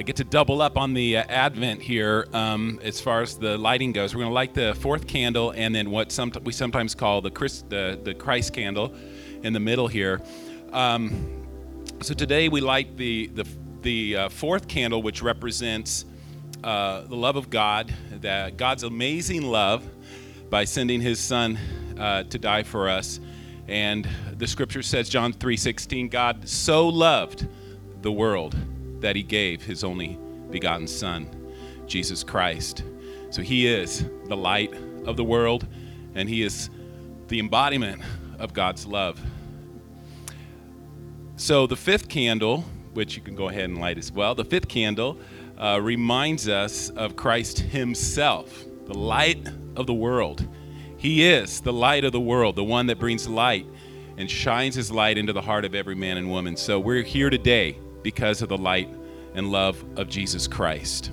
uh, get to double up on the uh, Advent here um, as far as the lighting goes. We're going to light the fourth candle and then what some, we sometimes call the, Christ, the, the Christ candle in the middle here. Um, so today we light the, the, the uh, fourth candle, which represents uh, the love of God, that God's amazing love by sending his son uh, to die for us. And the scripture says, John 3:16, God so loved the world that he gave his only begotten Son, Jesus Christ. So he is the light of the world, and he is the embodiment of God's love. So the fifth candle, which you can go ahead and light as well, the fifth candle uh, reminds us of Christ himself, the light of the world. He is the light of the world, the one that brings light and shines his light into the heart of every man and woman. So we're here today because of the light and love of Jesus Christ.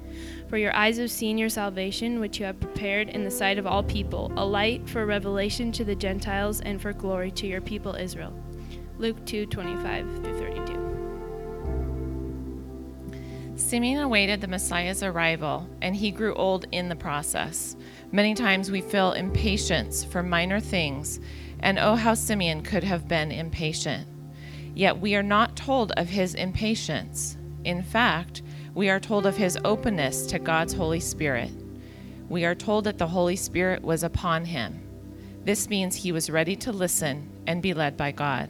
For your eyes have seen your salvation, which you have prepared in the sight of all people, a light for revelation to the Gentiles and for glory to your people Israel. Luke 2 25 through 32. Simeon awaited the Messiah's arrival, and he grew old in the process. Many times we feel impatience for minor things, and oh, how Simeon could have been impatient. Yet we are not told of his impatience. In fact, we are told of his openness to God's Holy Spirit. We are told that the Holy Spirit was upon him. This means he was ready to listen and be led by God.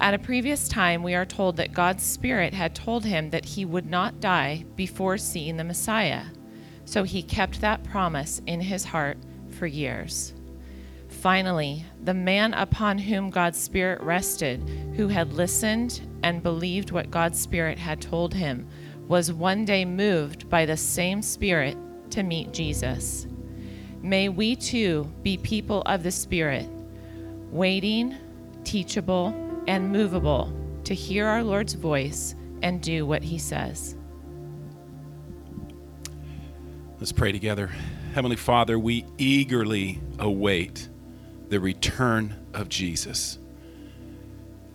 At a previous time, we are told that God's Spirit had told him that he would not die before seeing the Messiah. So he kept that promise in his heart for years. Finally, the man upon whom God's Spirit rested, who had listened and believed what God's Spirit had told him, was one day moved by the same Spirit to meet Jesus. May we too be people of the Spirit, waiting, teachable, and movable to hear our Lord's voice and do what he says. Let's pray together. Heavenly Father, we eagerly await the return of Jesus.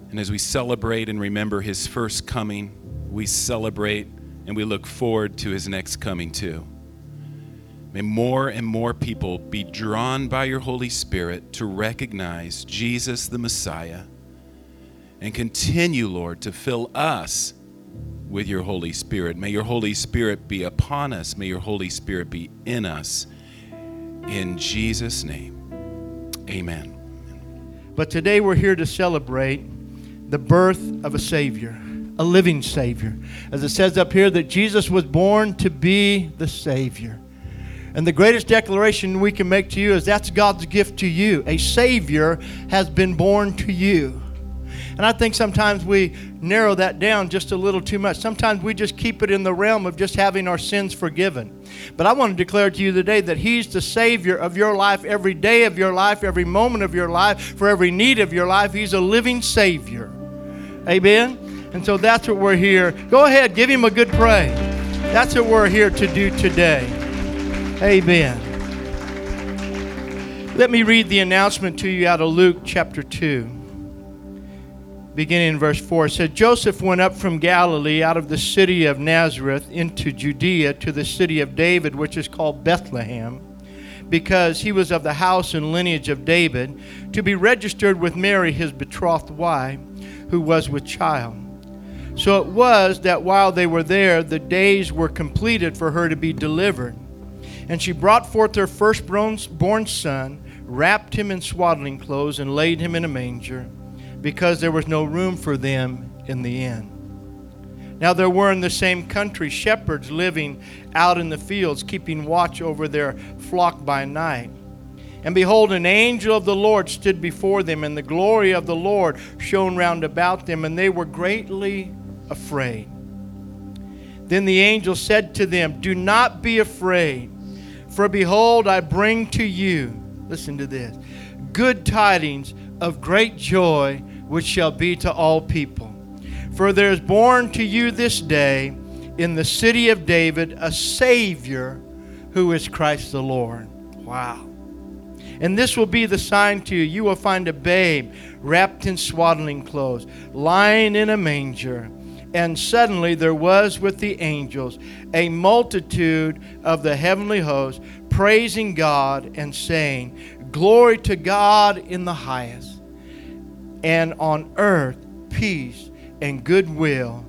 And as we celebrate and remember his first coming, we celebrate and we look forward to his next coming too. May more and more people be drawn by your Holy Spirit to recognize Jesus the Messiah and continue, Lord, to fill us with your Holy Spirit. May your Holy Spirit be upon us. May your Holy Spirit be in us. In Jesus' name, amen. But today we're here to celebrate the birth of a Savior, a living Savior. As it says up here, that Jesus was born to be the Savior. And the greatest declaration we can make to you is that's God's gift to you. A Savior has been born to you. And I think sometimes we narrow that down just a little too much. Sometimes we just keep it in the realm of just having our sins forgiven. But I want to declare to you today that He's the Savior of your life, every day of your life, every moment of your life, for every need of your life. He's a living Savior. Amen? And so that's what we're here. Go ahead, give Him a good praise. That's what we're here to do today. Amen. Let me read the announcement to you out of Luke chapter 2 beginning in verse 4, it Joseph went up from Galilee out of the city of Nazareth into Judea to the city of David, which is called Bethlehem, because he was of the house and lineage of David, to be registered with Mary, his betrothed wife, who was with child. So it was that while they were there, the days were completed for her to be delivered. And she brought forth her firstborn son, wrapped him in swaddling clothes, and laid him in a manger because there was no room for them in the inn. Now there were in the same country shepherds living out in the fields, keeping watch over their flock by night. And behold, an angel of the Lord stood before them, and the glory of the Lord shone round about them, and they were greatly afraid. Then the angel said to them, Do not be afraid, for behold, I bring to you, listen to this, good tidings of great joy which shall be to all people. For there is born to you this day in the city of David a Savior who is Christ the Lord. Wow. And this will be the sign to you. You will find a babe wrapped in swaddling clothes, lying in a manger. And suddenly there was with the angels a multitude of the heavenly host, praising God and saying, Glory to God in the highest and on earth peace and goodwill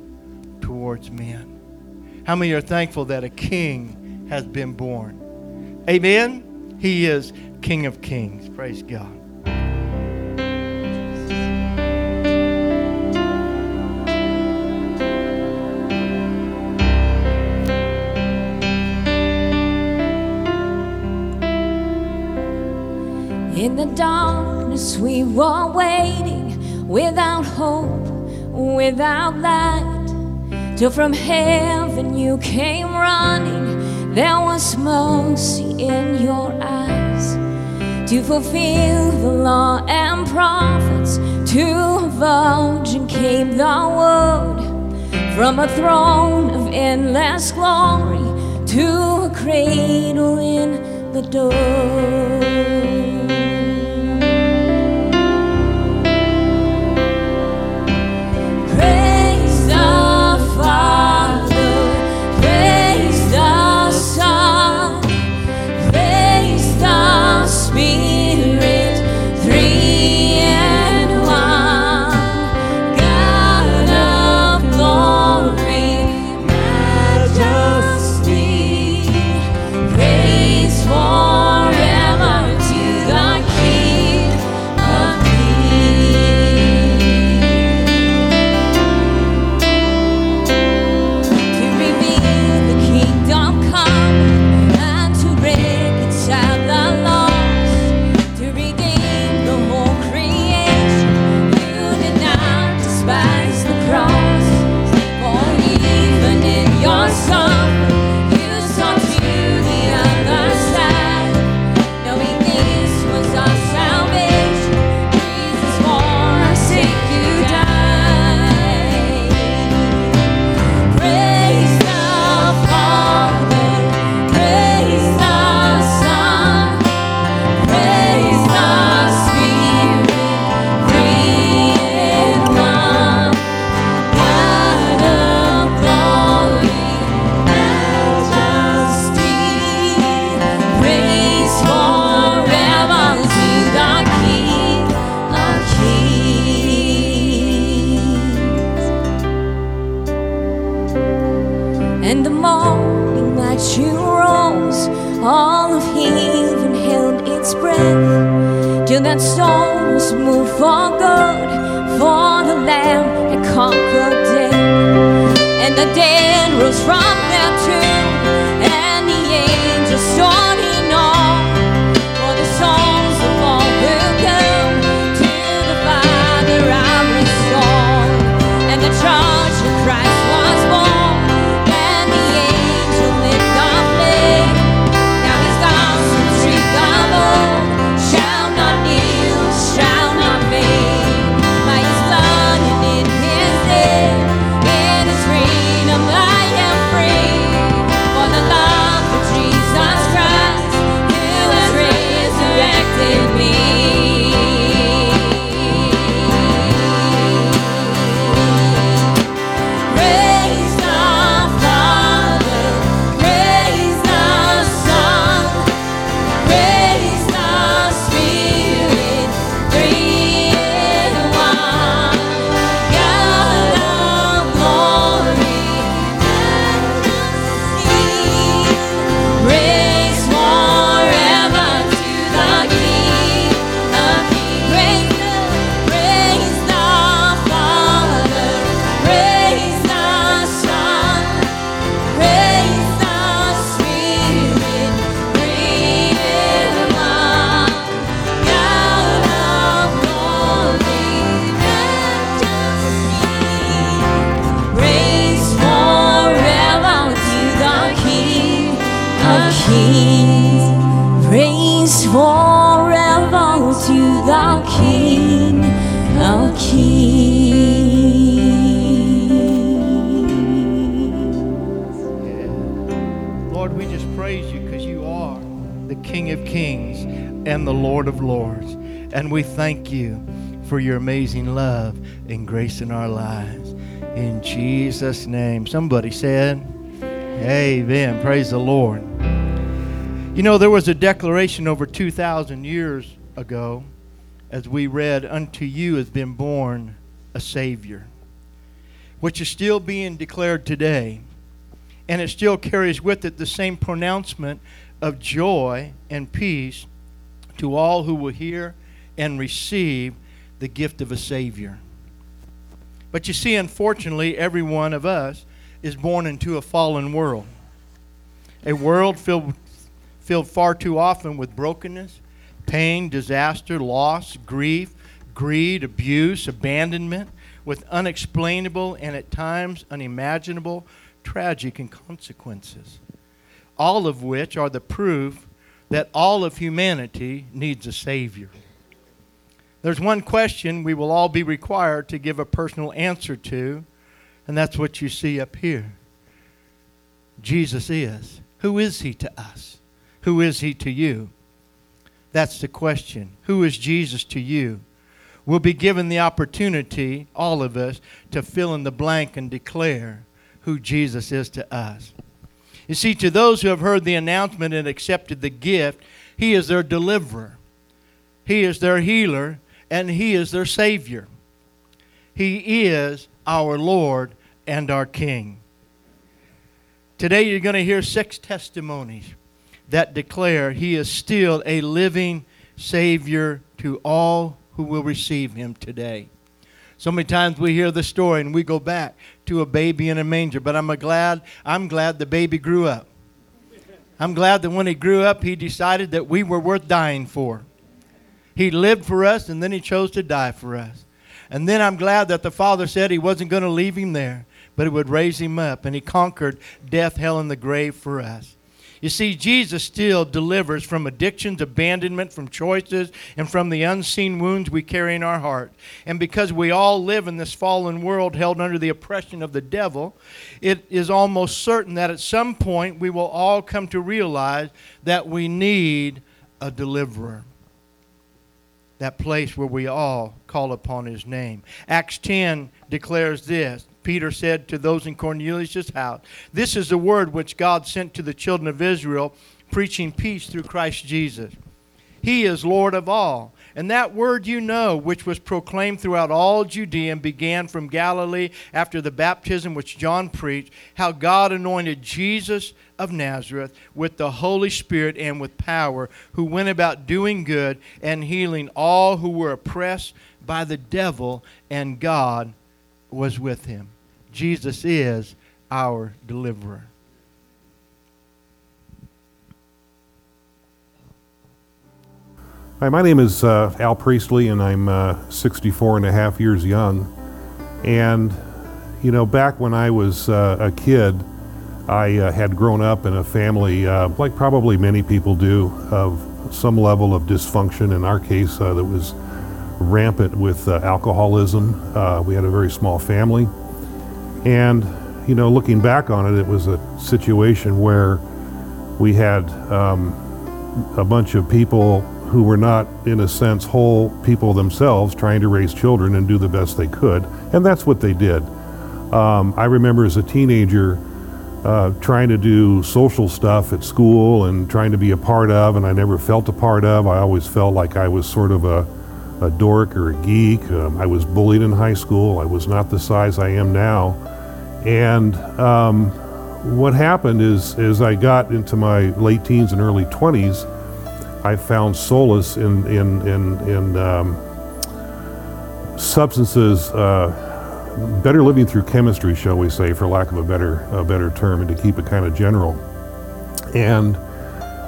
towards men. How many are thankful that a king has been born? Amen? He is King of Kings. Praise God. Darkness, we were waiting without hope, without light. Till from heaven you came running, there was mercy in your eyes. To fulfill the law and prophets, to a virgin came the word. From a throne of endless glory to a cradle in the door. morning light you rose, all of heaven held its breath. Till that stone was moved for good, for the Lamb had conquered death, and the dead rose from And we thank you for your amazing love and grace in our lives. In Jesus' name. Somebody said, Amen. Praise the Lord. You know, there was a declaration over 2,000 years ago as we read, Unto you has been born a Savior, which is still being declared today and it still carries with it the same pronouncement of joy and peace to all who will hear and receive the gift of a Savior. But you see, unfortunately, every one of us is born into a fallen world. A world filled, filled far too often with brokenness, pain, disaster, loss, grief, greed, abuse, abandonment, with unexplainable and at times unimaginable tragic and consequences, all of which are the proof that all of humanity needs a Savior. There's one question we will all be required to give a personal answer to, and that's what you see up here. Jesus is. Who is He to us? Who is He to you? That's the question. Who is Jesus to you? We'll be given the opportunity, all of us, to fill in the blank and declare who Jesus is to us. You see, to those who have heard the announcement and accepted the gift, He is their deliverer, He is their healer, and He is their Savior. He is our Lord and our King. Today, you're going to hear six testimonies that declare He is still a living Savior to all who will receive Him today. So many times we hear the story and we go back to a baby in a manger, but I'm glad I'm glad the baby grew up. I'm glad that when he grew up he decided that we were worth dying for. He lived for us and then he chose to die for us. And then I'm glad that the father said he wasn't going to leave him there, but he would raise him up and he conquered death, hell and the grave for us. You see, Jesus still delivers from addictions, abandonment, from choices, and from the unseen wounds we carry in our heart. And because we all live in this fallen world held under the oppression of the devil, it is almost certain that at some point we will all come to realize that we need a deliverer. That place where we all call upon his name. Acts 10 declares this Peter said to those in Cornelius' house, This is the word which God sent to the children of Israel, preaching peace through Christ Jesus. He is Lord of all. And that word you know, which was proclaimed throughout all Judea and began from Galilee after the baptism which John preached, how God anointed Jesus of Nazareth with the Holy Spirit and with power, who went about doing good and healing all who were oppressed by the devil, and God was with him. Jesus is our deliverer. Hi, my name is uh, Al Priestley, and I'm uh, 64 and a half years young. And, you know, back when I was uh, a kid, I uh, had grown up in a family, uh, like probably many people do, of some level of dysfunction. In our case, uh, that was rampant with alcoholism. we had a very small family. And, you know, looking back on it, it was a situation where we had um, a bunch of people who were not, in a sense, whole people themselves trying to raise children and do the best they could. And that's what they did. Um, I remember as a teenager uh, trying to do social stuff at school and trying to be a part of, and I never felt a part of. I always felt like I was sort of a, a dork or a geek. Um, I was bullied in high school. I was not the size I am now. And um, what happened is, as I got into my late teens and early 20s, I found solace in in in, in um, substances. Uh, better living through chemistry, shall we say, for lack of a better a better term, and to keep it kind of general. And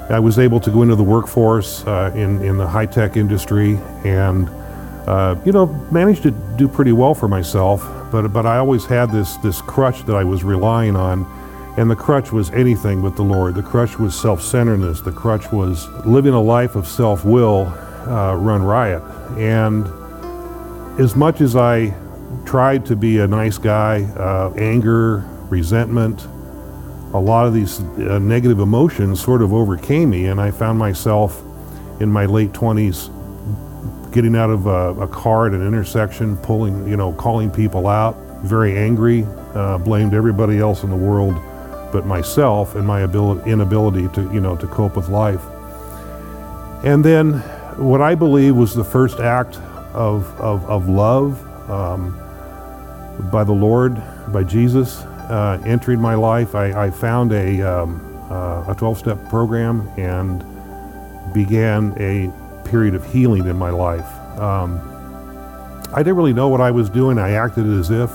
I was able to go into the workforce uh, in in the high tech industry, and uh, you know managed to do pretty well for myself. But but I always had this this crutch that I was relying on and the crutch was anything but the Lord. The crutch was self centeredness. The crutch was living a life of self will uh, run riot. And as much as I tried to be a nice guy, uh, anger, resentment, a lot of these uh, negative emotions sort of overcame me, and I found myself in my late 20s getting out of a, a car at an intersection, pulling, you know, calling people out, very angry, uh, blamed everybody else in the world but myself and my ability, inability to, you know, to cope with life. And then what I believe was the first act of, of, of love um, by the Lord, by Jesus, uh, entering my life. I, I found a, um, uh, a 12 step program and began a period of healing in my life. Um, I didn't really know what I was doing. I acted as if,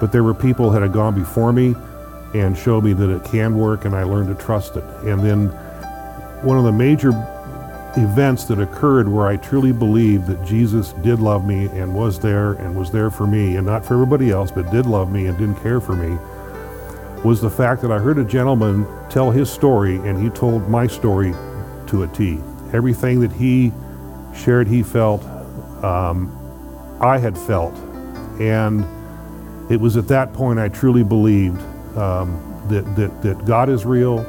but there were people that had gone before me and showed me that it can work, and I learned to trust it. And then one of the major events that occurred where I truly believed that Jesus did love me and was there and was there for me, and not for everybody else, but did love me and didn't care for me, was the fact that I heard a gentleman tell his story, and he told my story to a T. Everything that he shared, he felt, um, I had felt. And it was at that point I truly believed um, that, that, that God is real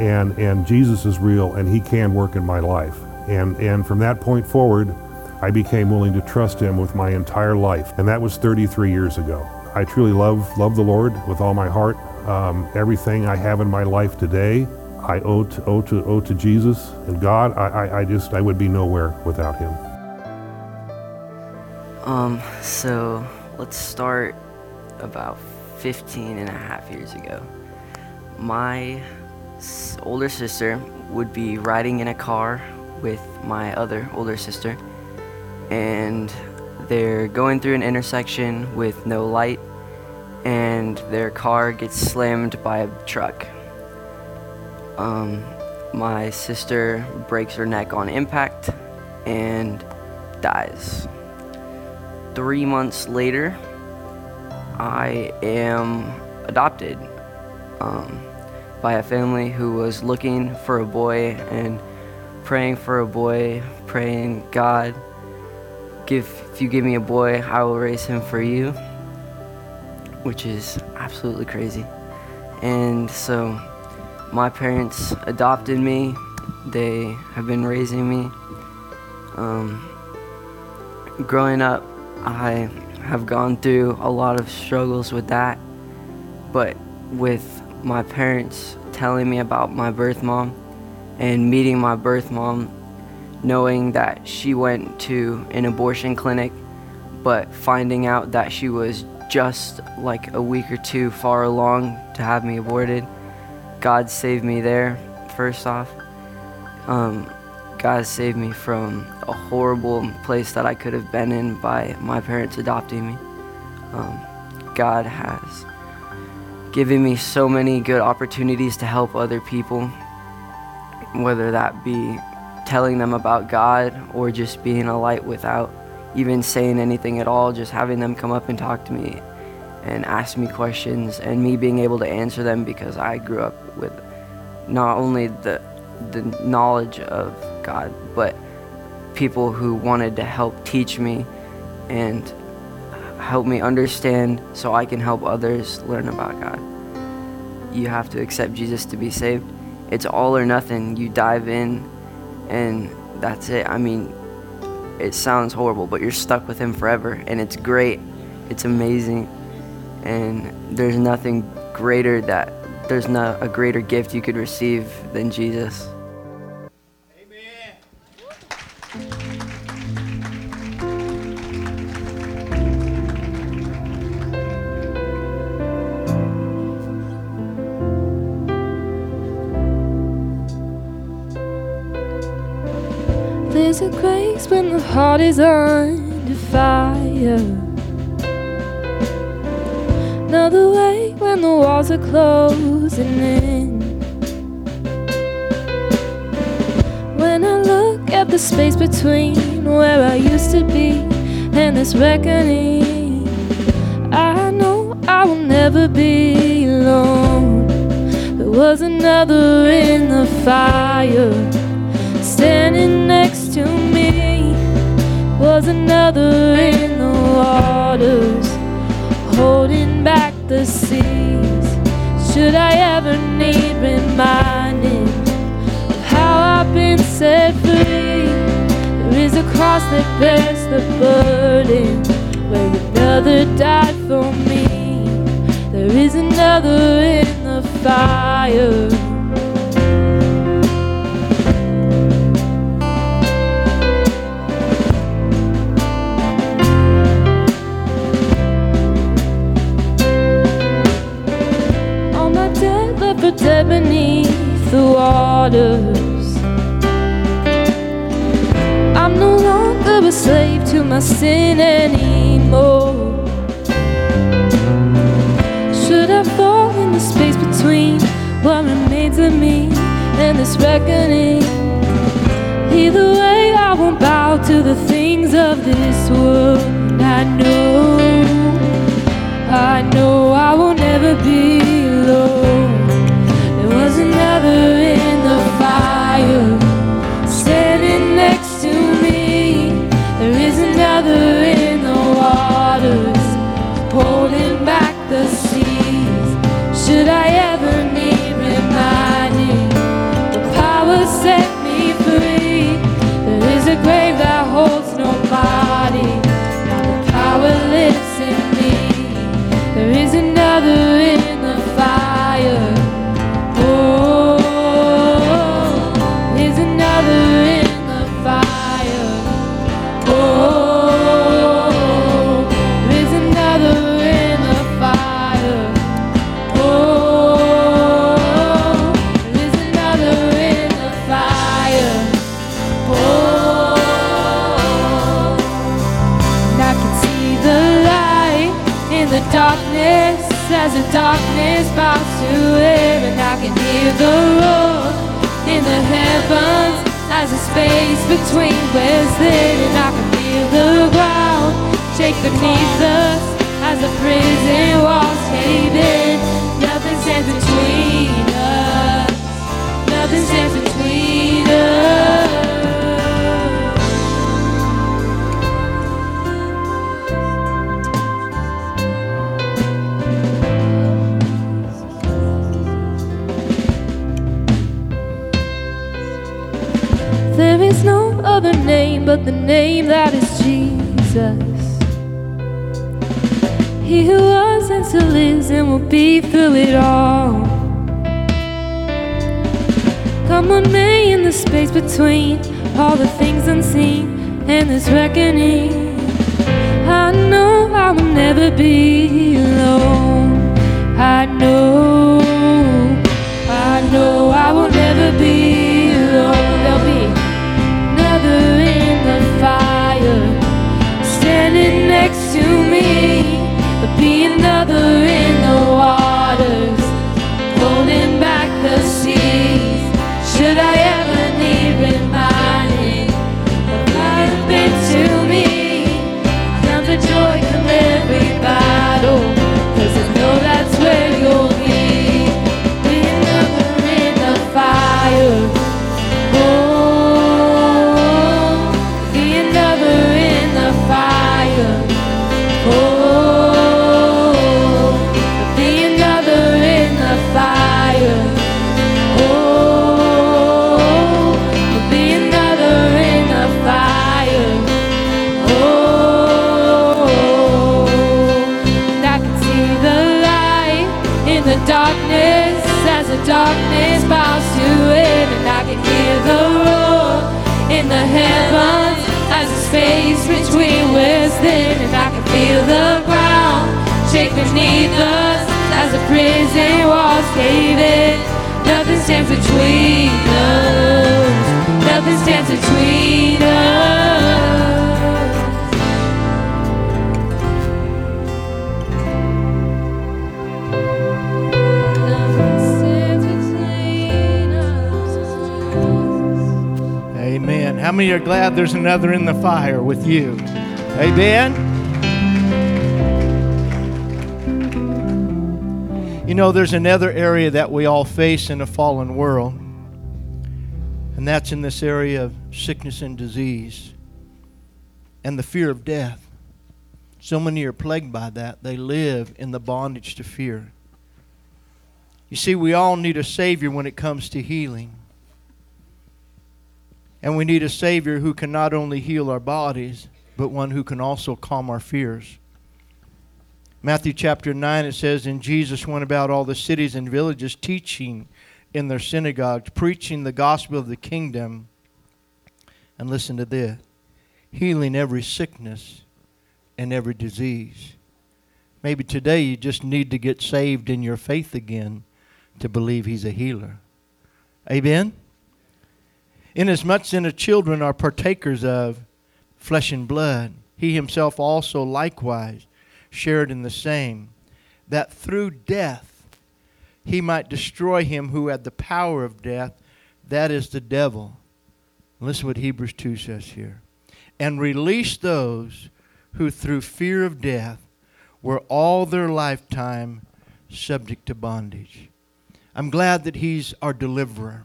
and, and Jesus is real and he can work in my life. And, and from that point forward, I became willing to trust him with my entire life. And that was 33 years ago. I truly love, love the Lord with all my heart. Um, everything I have in my life today, I owe to, owe to, owe to Jesus and God. I, I, I just, I would be nowhere without him. Um, so let's start about 15 and a half years ago. My older sister would be riding in a car with my other older sister, and they're going through an intersection with no light, and their car gets slammed by a truck. Um, my sister breaks her neck on impact and dies. Three months later, I am adopted um, by a family who was looking for a boy and praying for a boy, praying, God, give, if you give me a boy, I will raise him for you, which is absolutely crazy. And so my parents adopted me, they have been raising me. Um, growing up, I have gone through a lot of struggles with that. But with my parents telling me about my birth mom and meeting my birth mom knowing that she went to an abortion clinic, but finding out that she was just like a week or two far along to have me aborted. God saved me there, first off. Um, God saved me from a horrible place that I could have been in by my parents adopting me. Um, God has given me so many good opportunities to help other people, whether that be telling them about God or just being a light without even saying anything at all, just having them come up and talk to me and ask me questions and me being able to answer them because I grew up with not only the the knowledge of God, but people who wanted to help teach me and help me understand so I can help others learn about God. You have to accept Jesus to be saved. It's all or nothing. You dive in and that's it. I mean, it sounds horrible, but you're stuck with him forever and it's great. It's amazing. And there's nothing greater that there's not a greater gift you could receive than Jesus. A grace when the heart is under fire. Another way when the walls are closing in. When I look at the space between where I used to be and this reckoning, I know I will never be alone. There was another in the fire standing next to me was another in the waters holding back the seas. Should i ever need reminding of how i've been set free? There is a cross that bears the burden where another died for me. There is another in the fire the waters. I'm no longer a slave to my sin anymore. Should I fall in the space between what remains of me and this reckoning? Either way, I won't bow to the things of this world. I know. I know I will never be A grave in the darkness as the darkness bows to it, and I can hear the roar in the heavens as the space between was thin, and I can feel the ground shake beneath us as the prison walls cave in. Nothing stands between us. Nothing stands between us. How many are glad there's another in the fire with you? Amen. You know, there's another area that we all face in a fallen world, and that's in this area of sickness and disease and the fear of death. So many are plagued by that. They live in the bondage to fear. You see, we all need a Savior when it comes to healing. And we need a Savior who can not only heal our bodies, but one who can also calm our fears. Matthew chapter 9, it says, And Jesus went about all the cities and villages, teaching in their synagogues, preaching the gospel of the kingdom. And listen to this healing every sickness and every disease. Maybe today you just need to get saved in your faith again to believe He's a healer. Amen? Inasmuch then the children are partakers of flesh and blood, he himself also likewise shared in the same, that through death he might destroy him who had the power of death, that is the devil. Listen what Hebrews 2 says here. And release those who through fear of death were all their lifetime subject to bondage. I'm glad that he's our deliverer.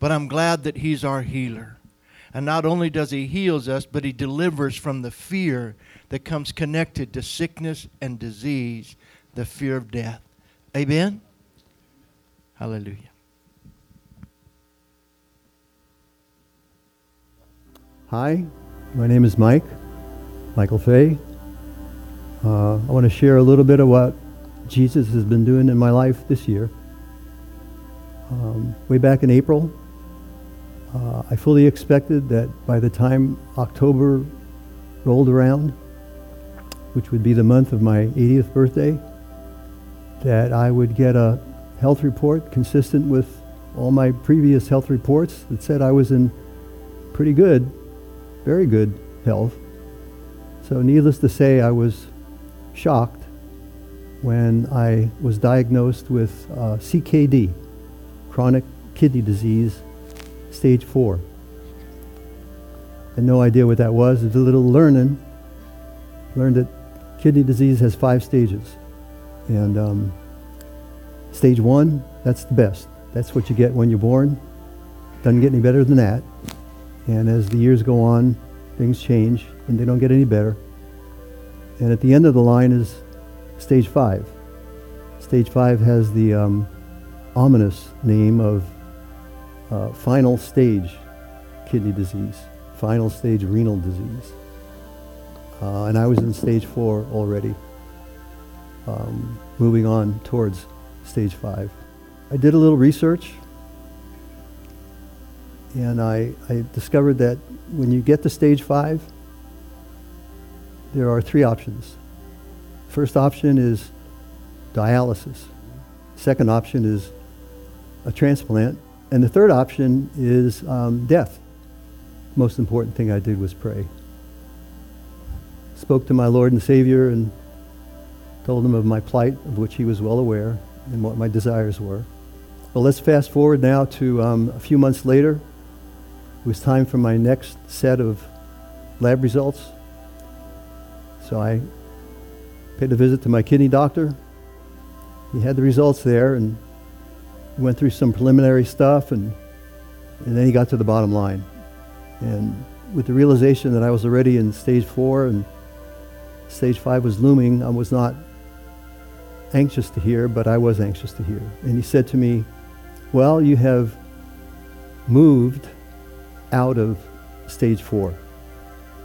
But I'm glad that He's our healer. And not only does He heals us, but He delivers from the fear that comes connected to sickness and disease, the fear of death. Amen? Hallelujah. Hi, my name is Mike, Michael Fay. Uh, I want to share a little bit of what Jesus has been doing in my life this year. Um, way back in April, uh, I fully expected that by the time October rolled around, which would be the month of my 80th birthday, that I would get a health report consistent with all my previous health reports that said I was in pretty good, very good health. So, needless to say, I was shocked when I was diagnosed with uh, CKD, chronic kidney disease, stage four. Had no idea what that was. Did a little learning. Learned that kidney disease has five stages. And um, stage one, that's the best. That's what you get when you're born. Doesn't get any better than that. And as the years go on, things change and they don't get any better. And at the end of the line is stage five. Stage five has the um, ominous name of uh, final stage kidney disease, final stage renal disease. Uh, and I was in stage four already, um, moving on towards stage five. I did a little research And I, I discovered that when you get to stage five, there are three options. First option is dialysis. Second option is a transplant. And the third option is um, death. Most important thing I did was pray. Spoke to my Lord and Savior and told him of my plight, of which he was well aware, and what my desires were. Well, let's fast forward now to um, a few months later. It was time for my next set of lab results. So I paid a visit to my kidney doctor. He had the results there and went through some preliminary stuff, and, and then he got to the bottom line. And with the realization that I was already in stage four and stage five was looming, I was not anxious to hear, but I was anxious to hear. And he said to me, Well, you have moved out of stage four.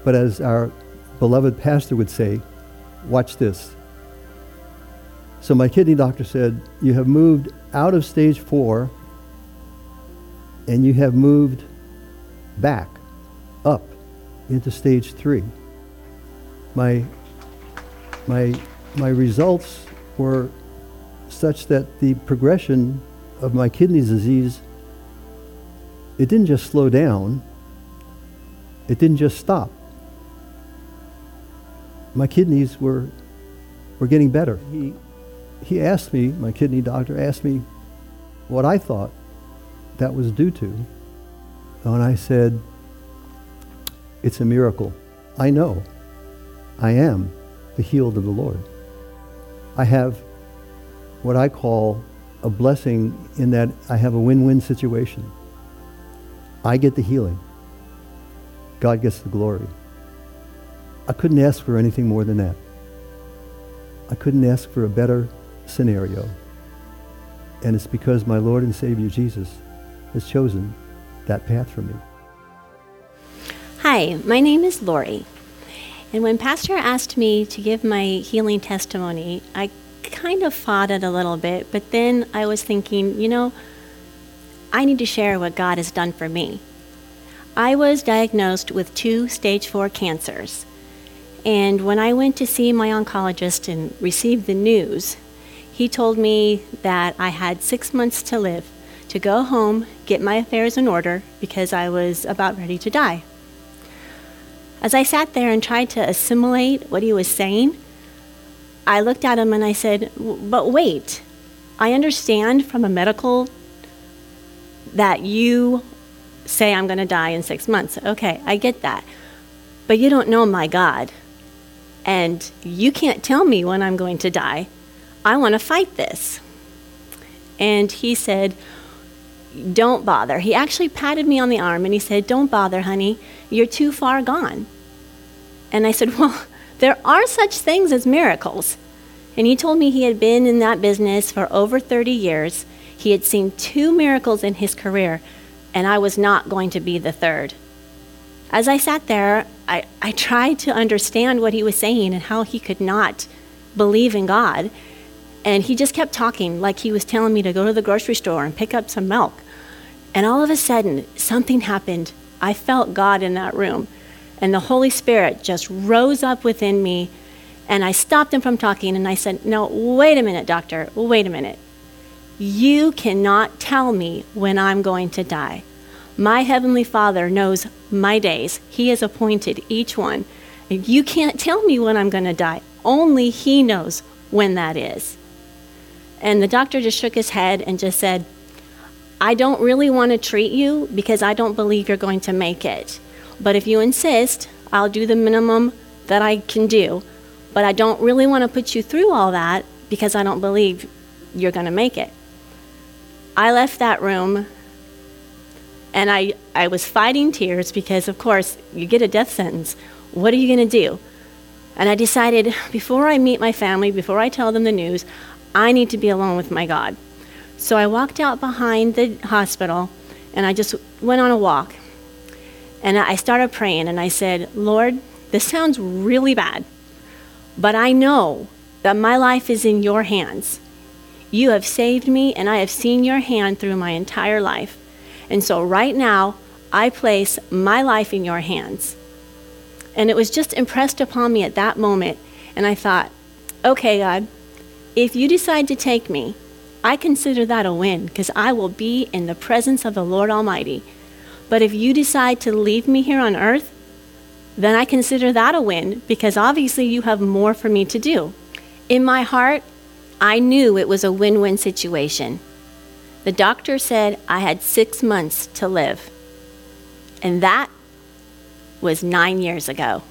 But as our beloved pastor would say, watch this. So my kidney doctor said, You have moved out of stage four and you have moved back up into stage three. My, my, my results were such that the progression of my kidney disease it didn't just slow down it didn't just stop my kidneys were were getting better he he asked me my kidney doctor asked me what i thought that was due to and i said it's a miracle i know i am the healed of the lord I have what I call a blessing in that I have a win-win situation. I get the healing. God gets the glory. I couldn't ask for anything more than that. I couldn't ask for a better scenario. And it's because my Lord and Savior Jesus has chosen that path for me. Hi, my name is Lori. And when Pastor asked me to give my healing testimony, I kind of fought it a little bit, but then I was thinking, you know, I need to share what God has done for me. I was diagnosed with two stage four cancers. And when I went to see my oncologist and received the news, he told me that I had six months to live, to go home, get my affairs in order, because I was about ready to die. As I sat there and tried to assimilate what he was saying, I looked at him and I said, But wait, I understand from a medical that you say I'm going to die in six months. Okay, I get that. But you don't know my God. And you can't tell me when I'm going to die. I want to fight this. And he said, Don't bother. He actually patted me on the arm and he said, Don't bother, honey. You're too far gone. And I said, Well, there are such things as miracles. And he told me he had been in that business for over 30 years. He had seen two miracles in his career, and I was not going to be the third. As I sat there, I, I tried to understand what he was saying and how he could not believe in God. And he just kept talking like he was telling me to go to the grocery store and pick up some milk. And all of a sudden, something happened. I felt God in that room. And the Holy Spirit just rose up within me. And I stopped him from talking and I said, No, wait a minute, doctor, wait a minute. You cannot tell me when I'm going to die. My Heavenly Father knows my days, He has appointed each one. You can't tell me when I'm going to die. Only He knows when that is. And the doctor just shook his head and just said, I don't really want to treat you because I don't believe you're going to make it. But if you insist, I'll do the minimum that I can do. But I don't really want to put you through all that because I don't believe you're going to make it. I left that room and I, I was fighting tears because, of course, you get a death sentence. What are you going to do? And I decided before I meet my family, before I tell them the news, I need to be alone with my God. So I walked out behind the hospital and I just went on a walk. And I started praying and I said, Lord, this sounds really bad, but I know that my life is in your hands. You have saved me and I have seen your hand through my entire life. And so right now, I place my life in your hands. And it was just impressed upon me at that moment. And I thought, okay, God, if you decide to take me, I consider that a win because I will be in the presence of the Lord Almighty. But if you decide to leave me here on earth, then I consider that a win because obviously you have more for me to do. In my heart, I knew it was a win win situation. The doctor said I had six months to live, and that was nine years ago.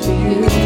For you.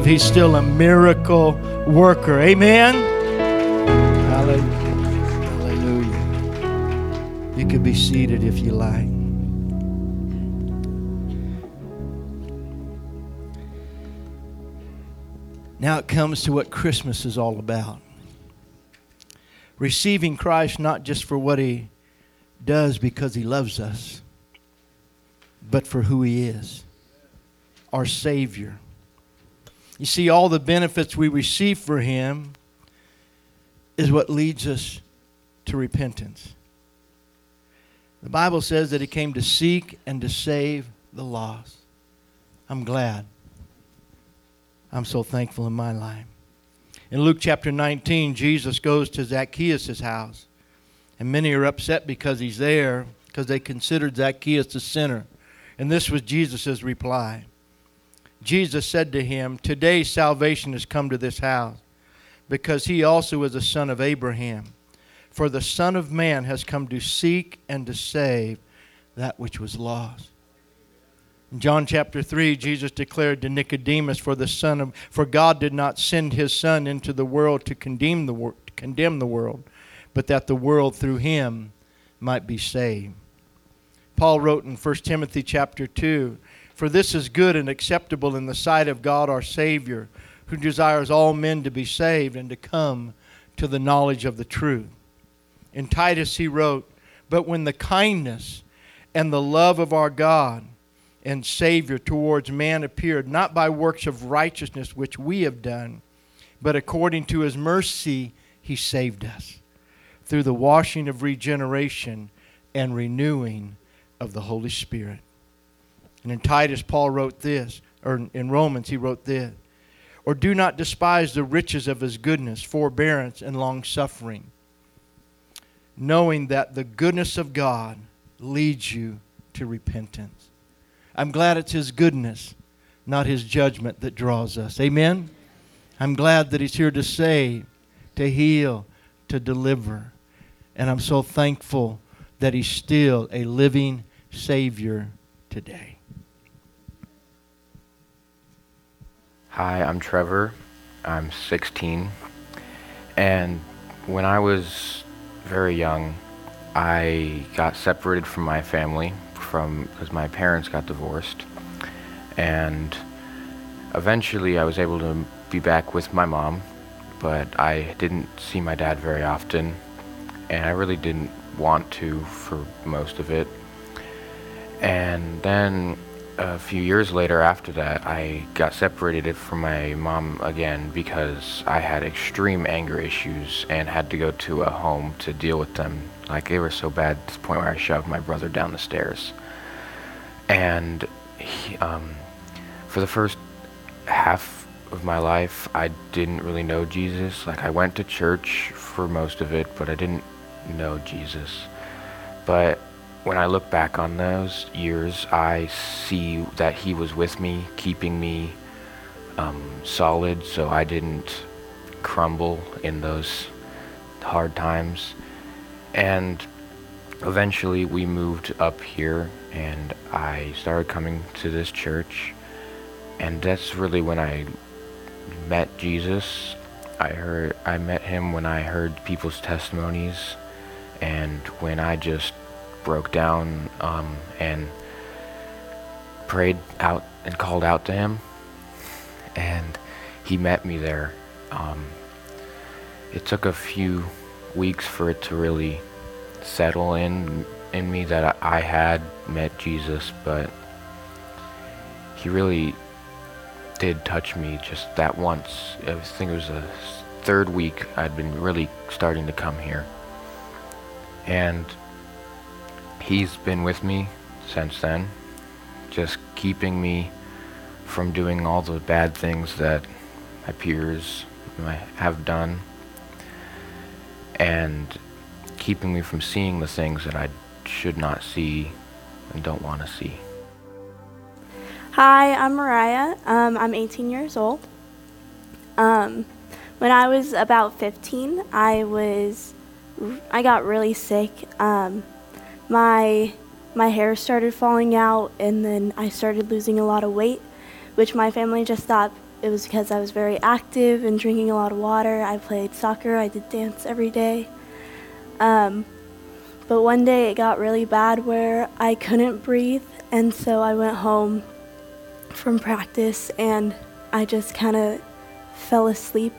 Believe he's still a miracle worker? Amen. Hallelujah. You could be seated if you like. Now it comes to what Christmas is all about. Receiving Christ not just for what he does because he loves us, but for who he is our Savior. You see, all the benefits we receive for Him is what leads us to repentance. The Bible says that He came to seek and to save the lost. I'm glad. I'm so thankful in my life. In Luke chapter 19, Jesus goes to Zacchaeus' house. And many are upset because he's there because they considered Zacchaeus a sinner. And this was Jesus' reply. Jesus said to him, Today salvation has come to this house, because he also is a son of Abraham. For the Son of Man has come to seek and to save that which was lost. In John chapter 3, Jesus declared to Nicodemus, For the Son of for God did not send his Son into the world to condemn the, wor- to condemn the world, but that the world through him might be saved. Paul wrote in 1 Timothy chapter 2, For this is good and acceptable in the sight of God our Savior, who desires all men to be saved and to come to the knowledge of the truth. In Titus he wrote, But when the kindness and the love of our God and Savior towards man appeared, not by works of righteousness which we have done, but according to his mercy he saved us, through the washing of regeneration and renewing of the Holy Spirit. And in Titus, Paul wrote this, or in Romans, he wrote this Or do not despise the riches of his goodness, forbearance, and long suffering, knowing that the goodness of God leads you to repentance. I'm glad it's his goodness, not his judgment, that draws us. Amen? I'm glad that he's here to save, to heal, to deliver. And I'm so thankful that he's still a living Savior today. Hi, I'm Trevor. I'm 16. And when I was very young, I got separated from my family from because my parents got divorced. And eventually I was able to be back with my mom, but I didn't see my dad very often, and I really didn't want to for most of it. And then a few years later after that, I got separated from my mom again because I had extreme anger issues and had to go to a home to deal with them. Like they were so bad to the point where I shoved my brother down the stairs. And he, um, for the first half of my life, I didn't really know Jesus. Like I went to church for most of it, but I didn't know Jesus. But when I look back on those years, I see that He was with me, keeping me um, solid so I didn't crumble in those hard times. And eventually we moved up here and I started coming to this church. And that's really when I met Jesus. I heard I met him when I heard people's testimonies and when I just broke down um, and prayed out and called out to him, and he met me there. Um, it took a few weeks for it to really settle in in me that I had met Jesus, but he really did touch me just that once. I think it was the third week I'd been really starting to come here. And he's been with me since then, just keeping me from doing all the bad things that my peers have done. and keeping me from seeing the things that I should not see and don't want to see. Hi, I'm Mariah. Um, I'm 18 years old. Um, when I was about 15, I was I got really sick. Um, my my hair started falling out, and then I started losing a lot of weight, which my family just thought it was because I was very active and drinking a lot of water. I played soccer. I did dance every day. Um, but one day it got really bad where I couldn't breathe, and so I went home from practice and I just kind of fell asleep.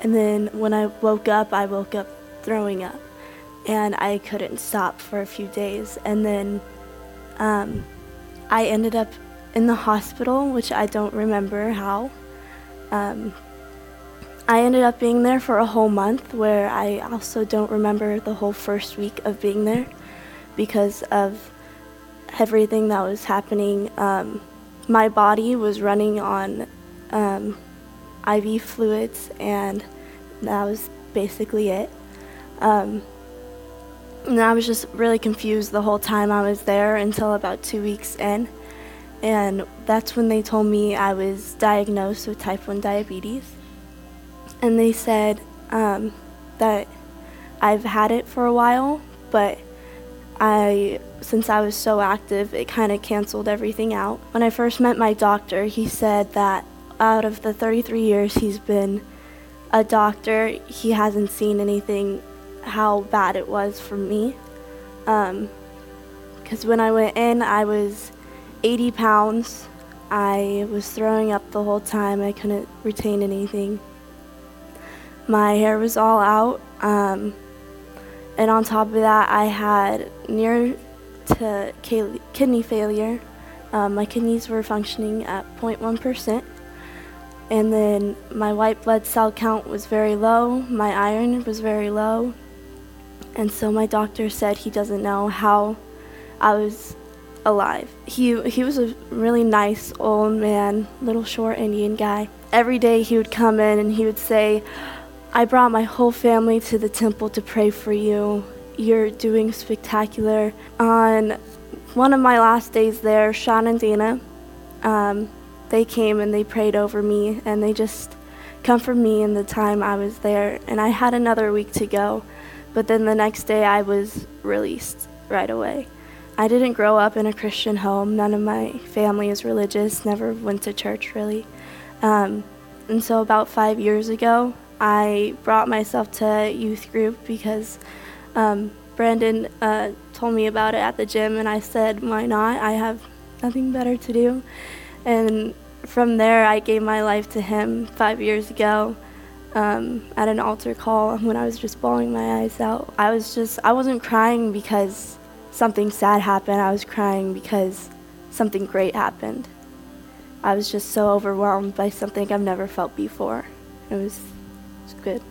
And then when I woke up, I woke up throwing up. And I couldn't stop for a few days. And then um, I ended up in the hospital, which I don't remember how. Um, I ended up being there for a whole month, where I also don't remember the whole first week of being there because of everything that was happening. Um, my body was running on um, IV fluids, and that was basically it. Um, and I was just really confused the whole time I was there until about two weeks in. And that's when they told me I was diagnosed with type 1 diabetes. And they said um, that I've had it for a while, but I, since I was so active, it kind of canceled everything out. When I first met my doctor, he said that out of the 33 years he's been a doctor, he hasn't seen anything how bad it was for me. Because um, when I went in, I was 80 pounds. I was throwing up the whole time. I couldn't retain anything. My hair was all out. Um, and on top of that, I had near to kidney failure. Um, my kidneys were functioning at 0.1%. And then my white blood cell count was very low. My iron was very low. And so my doctor said he doesn't know how I was alive. He, he was a really nice old man, little short Indian guy. Every day he would come in and he would say, I brought my whole family to the temple to pray for you. You're doing spectacular. On one of my last days there, Sean and Dana, um, they came and they prayed over me and they just comforted me in the time I was there. And I had another week to go, but then the next day I was released right away. I didn't grow up in a Christian home. None of my family is religious, never went to church really. Um, and so about five years ago, I brought myself to youth group because um, Brandon uh, told me about it at the gym, and I said, why not? I have nothing better to do. And from there, I gave my life to him five years ago um, at an altar call when I was just bawling my eyes out. I was just, I wasn't crying because something sad happened, I was crying because something great happened. I was just so overwhelmed by something I've never felt before. It was it's good.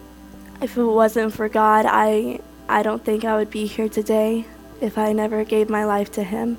If it wasn't for God, I I don't think I would be here today if I never gave my life to him.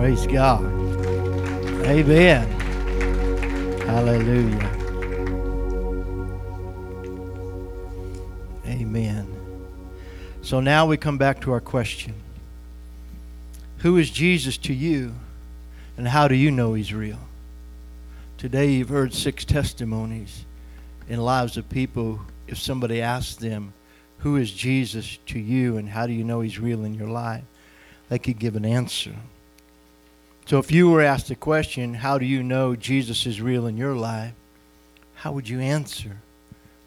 Praise God. Amen. Hallelujah. Amen. So now we come back to our question Who is Jesus to you, and how do you know he's real? Today you've heard six testimonies in lives of people. If somebody asks them, Who is Jesus to you, and how do you know he's real in your life? they could give an answer. So if you were asked the question, How do you know Jesus is real in your life? How would you answer?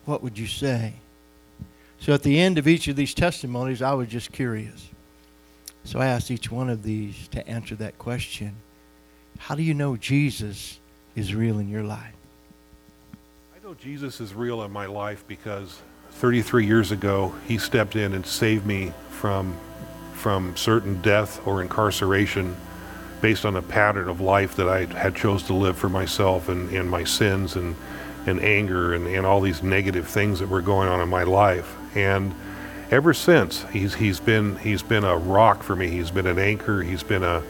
What would you say? So at the end of each of these testimonies, I was just curious. So I asked each one of these to answer that question How do you know Jesus is real in your life? I know Jesus is real in my life because 33 years ago, he stepped in and saved me from, from certain death or incarceration based on a pattern of life that I had chose to live for myself and, and my sins and, and anger and, and all these negative things that were going on in my life. And ever since, he's, he's, been, he's been a rock for me. He's been an anchor. He's been a,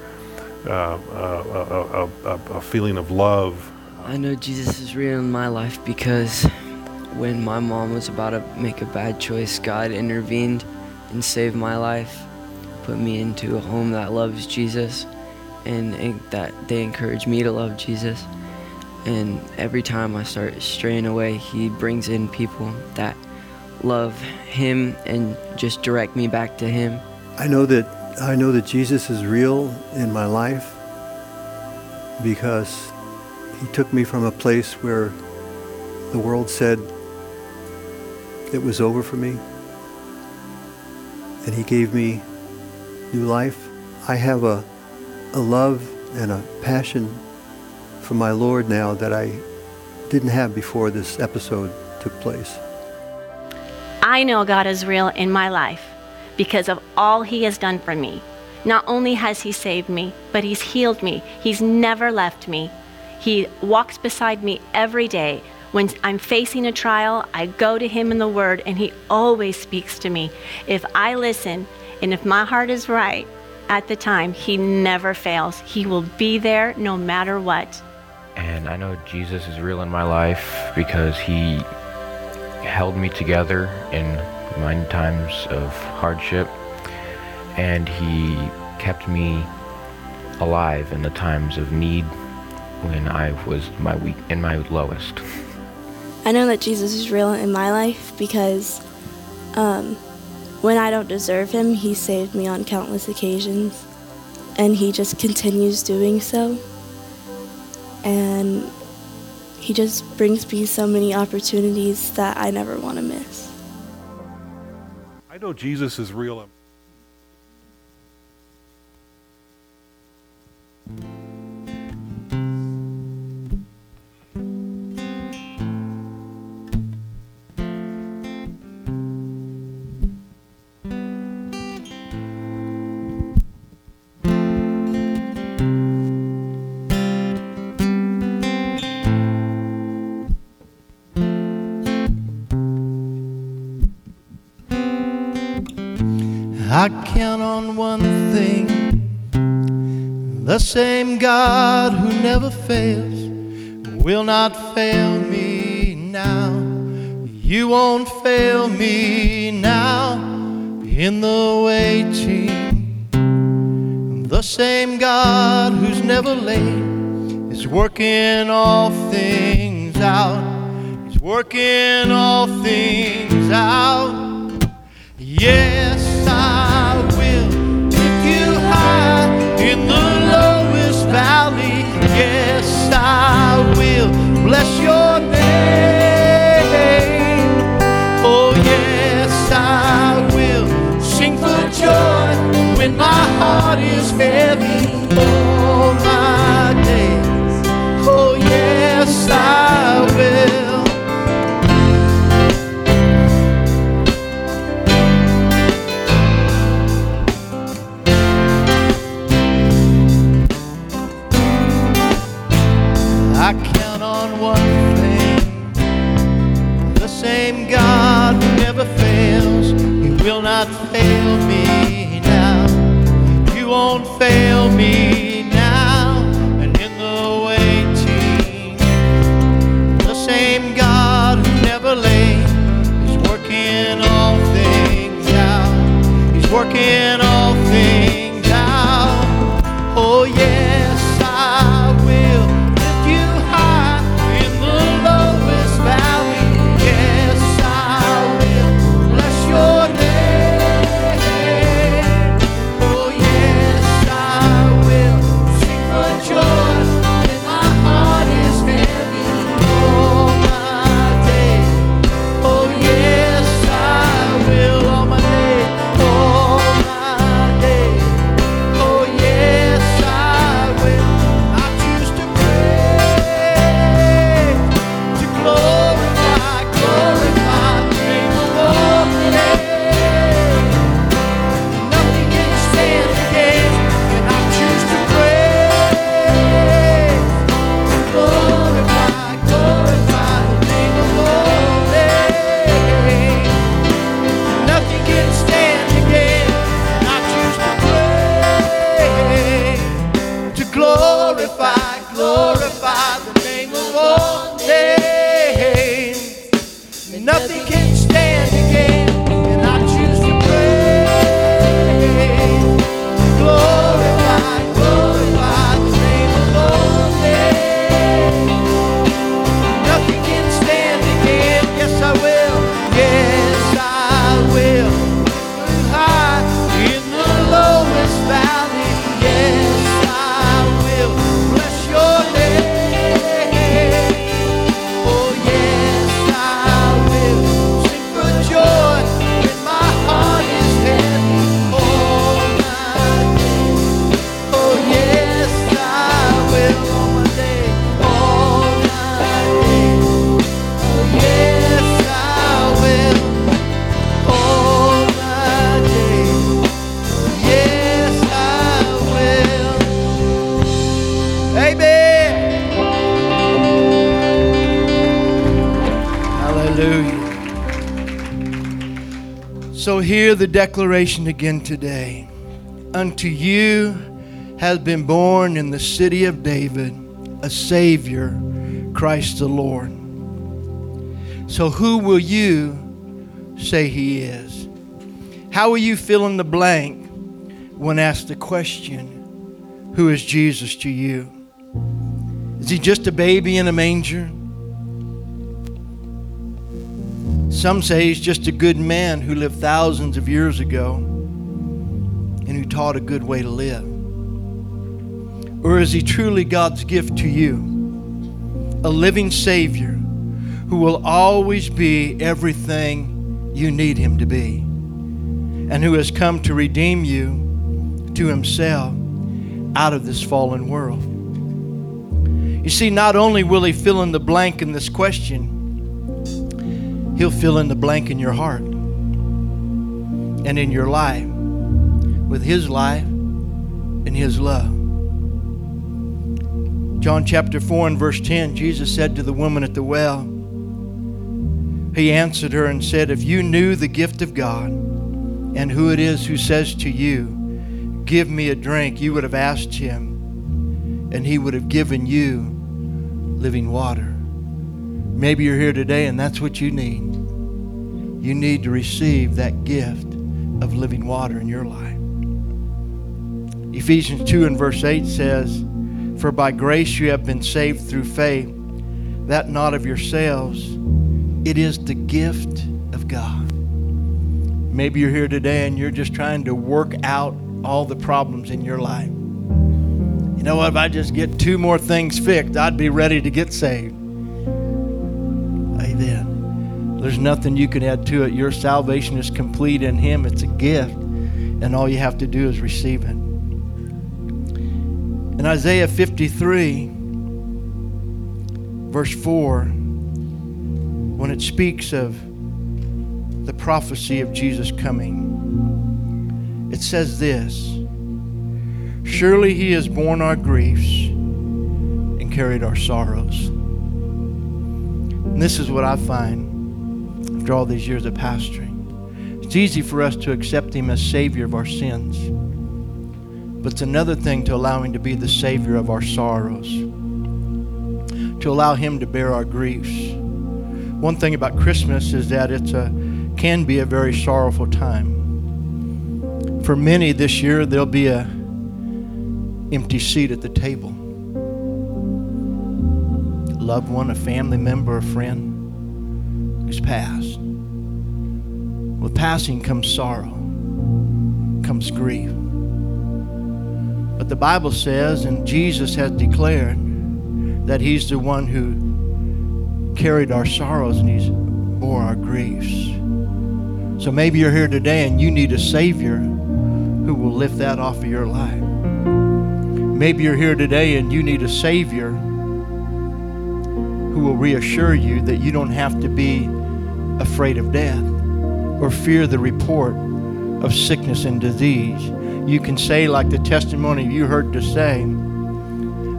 a, a, a, a feeling of love. I know Jesus is real in my life because when my mom was about to make a bad choice, God intervened and saved my life, put me into a home that loves Jesus, and, and that they encourage me to love Jesus. And every time I start straying away, He brings in people that love Him and just direct me back to Him. I know that I know that Jesus is real in my life because he took me from a place where the world said it was over for me and he gave me new life. I have a a love and a passion for my Lord now that I didn't have before this episode took place. I know God is real in my life because of all He has done for me. Not only has He saved me, but He's healed me. He's never left me. He walks beside me every day. When I'm facing a trial, I go to Him in the Word, and He always speaks to me. If I listen and if my heart is right at the time, He never fails. He will be there no matter what. And I know Jesus is real in my life because he held me together in my times of hardship and he kept me alive in the times of need when I was my weak in my lowest. I know that Jesus is real in my life because um, when I don't deserve him, he saved me on countless occasions. And he just continues doing so. And he just brings me so many opportunities that I never want to miss. I know Jesus is real. I count on one thing the same God who never fails will not fail me now. You won't fail me now in the waiting. The same God who's never late is working all things out. He's working all things out. Yes, I will bless your name. Oh, yes, I will sing for joy when my heart is heavy all my days. Oh, yes, I hear the declaration again today. Unto you has been born in the city of David a Savior, Christ the Lord. So who will you say he is? How will you fill in the blank when asked the question, Who is Jesus to you? Is he just a baby in a manger? Some say he's just a good man who lived thousands of years ago and who taught a good way to live. Or is he truly God's gift to you? A living Savior who will always be everything you need him to be, and who has come to redeem you to himself out of this fallen world. You see, not only will he fill in the blank in this question, he'll fill in the blank in your heart and in your life with his life and his love. John chapter 4 and verse 10, Jesus said to the woman at the well, He answered her and said, If you knew the gift of God and who it is who says to you, Give me a drink, you would have asked him, and he would have given you living water. Maybe you're here today and that's what you need. You need to receive that gift of living water in your life. Ephesians 2 and verse 8 says, For by grace you have been saved through faith, that not of yourselves, it is the gift of God. Maybe you're here today and you're just trying to work out all the problems in your life. You know what? If I just get two more things fixed, I'd be ready to get saved. Amen. There's nothing you can add to it. Your salvation is complete in Him, it's a gift, and all you have to do is receive it. In Isaiah 53, verse 4, when it speaks of the prophecy of Jesus coming, it says this Surely he has borne our griefs and carried our sorrows. And this is what I find after all these years of pastoring. It's easy for us to accept Him as Savior of our sins. But it's another thing to allow Him to be the Savior of our sorrows, to allow Him to bear our griefs. One thing about Christmas is that it's a can be a very sorrowful time. For many this year, there'll be a empty seat at the table. A loved one, a family member, a friend who's passed. With passing comes sorrow, comes grief. But the Bible says, and Jesus has declared, that He's the one who carried our sorrows and He's bore our griefs. So maybe you're here today and you need a Savior who will lift that off of your life. Maybe you're here today and you need a Savior who will reassure you that you don't have to be afraid of death or fear the report of sickness and disease. You can say, like the testimony you heard to say,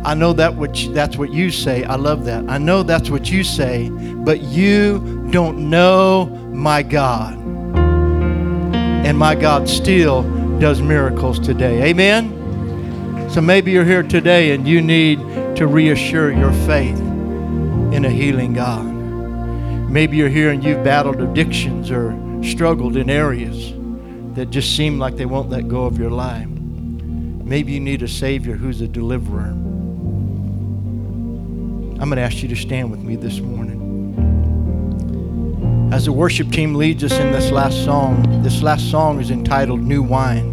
I know that you, that's what you say. I love that. I know that's what you say, but you don't know my God. And my God still does miracles today. Amen? So maybe you're here today and you need to reassure your faith in a healing God. Maybe you're here and you've battled addictions or struggled in areas that just seem like they won't let go of your life. Maybe you need a Savior who's a deliverer. I'm going to ask you to stand with me this morning. As the worship team leads us in this last song, this last song is entitled New Wine.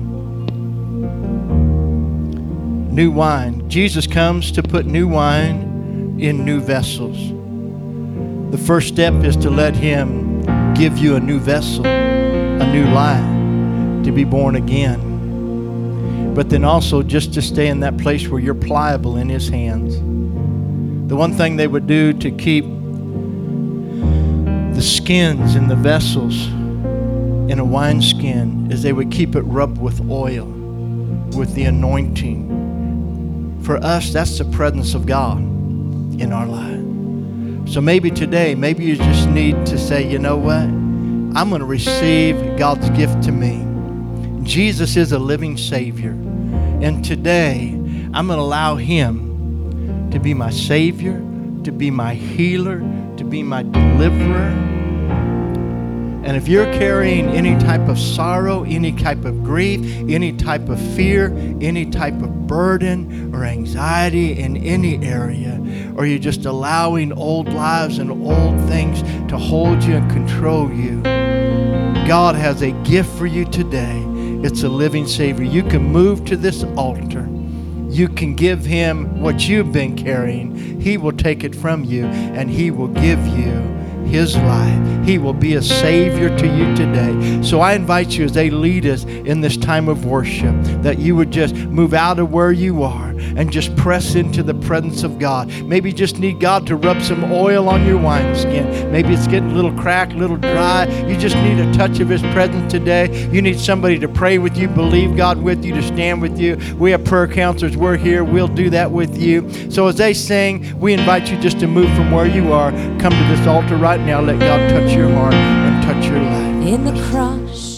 New wine. Jesus comes to put new wine in new vessels. First step is to let Him give you a new vessel, a new life, to be born again. But then also just to stay in that place where you're pliable in His hands. The one thing they would do to keep the skins in the vessels in a wineskin is they would keep it rubbed with oil, with the anointing. For us, that's the presence of God in our life. So maybe today, maybe you just need to say, you know what? I'm going to receive God's gift to me. Jesus is a living Savior. And today, I'm going to allow Him to be my Savior, to be my healer, to be my deliverer. And if you're carrying any type of sorrow, any type of grief, any type of fear, any type of burden or anxiety in any area, or you're just allowing old lives and old things to hold you and control you, God has a gift for you today. It's a living Savior. You can move to this altar. You can give Him what you've been carrying. He will take it from you and He will give you his life. He will be a Savior to you today. So I invite you as they lead us in this time of worship that you would just move out of where you are and just press into the presence of God. Maybe you just need God to rub some oil on your wineskin. Maybe it's getting a little cracked, a little dry. You just need a touch of His presence today. You need somebody to pray with you, believe God with you, to stand with you. We have prayer counselors. We're here. We'll do that with you. So as they sing, we invite you just to move from where you are. Come to this altar right now. Let God touch your heart and touch your life. In the crush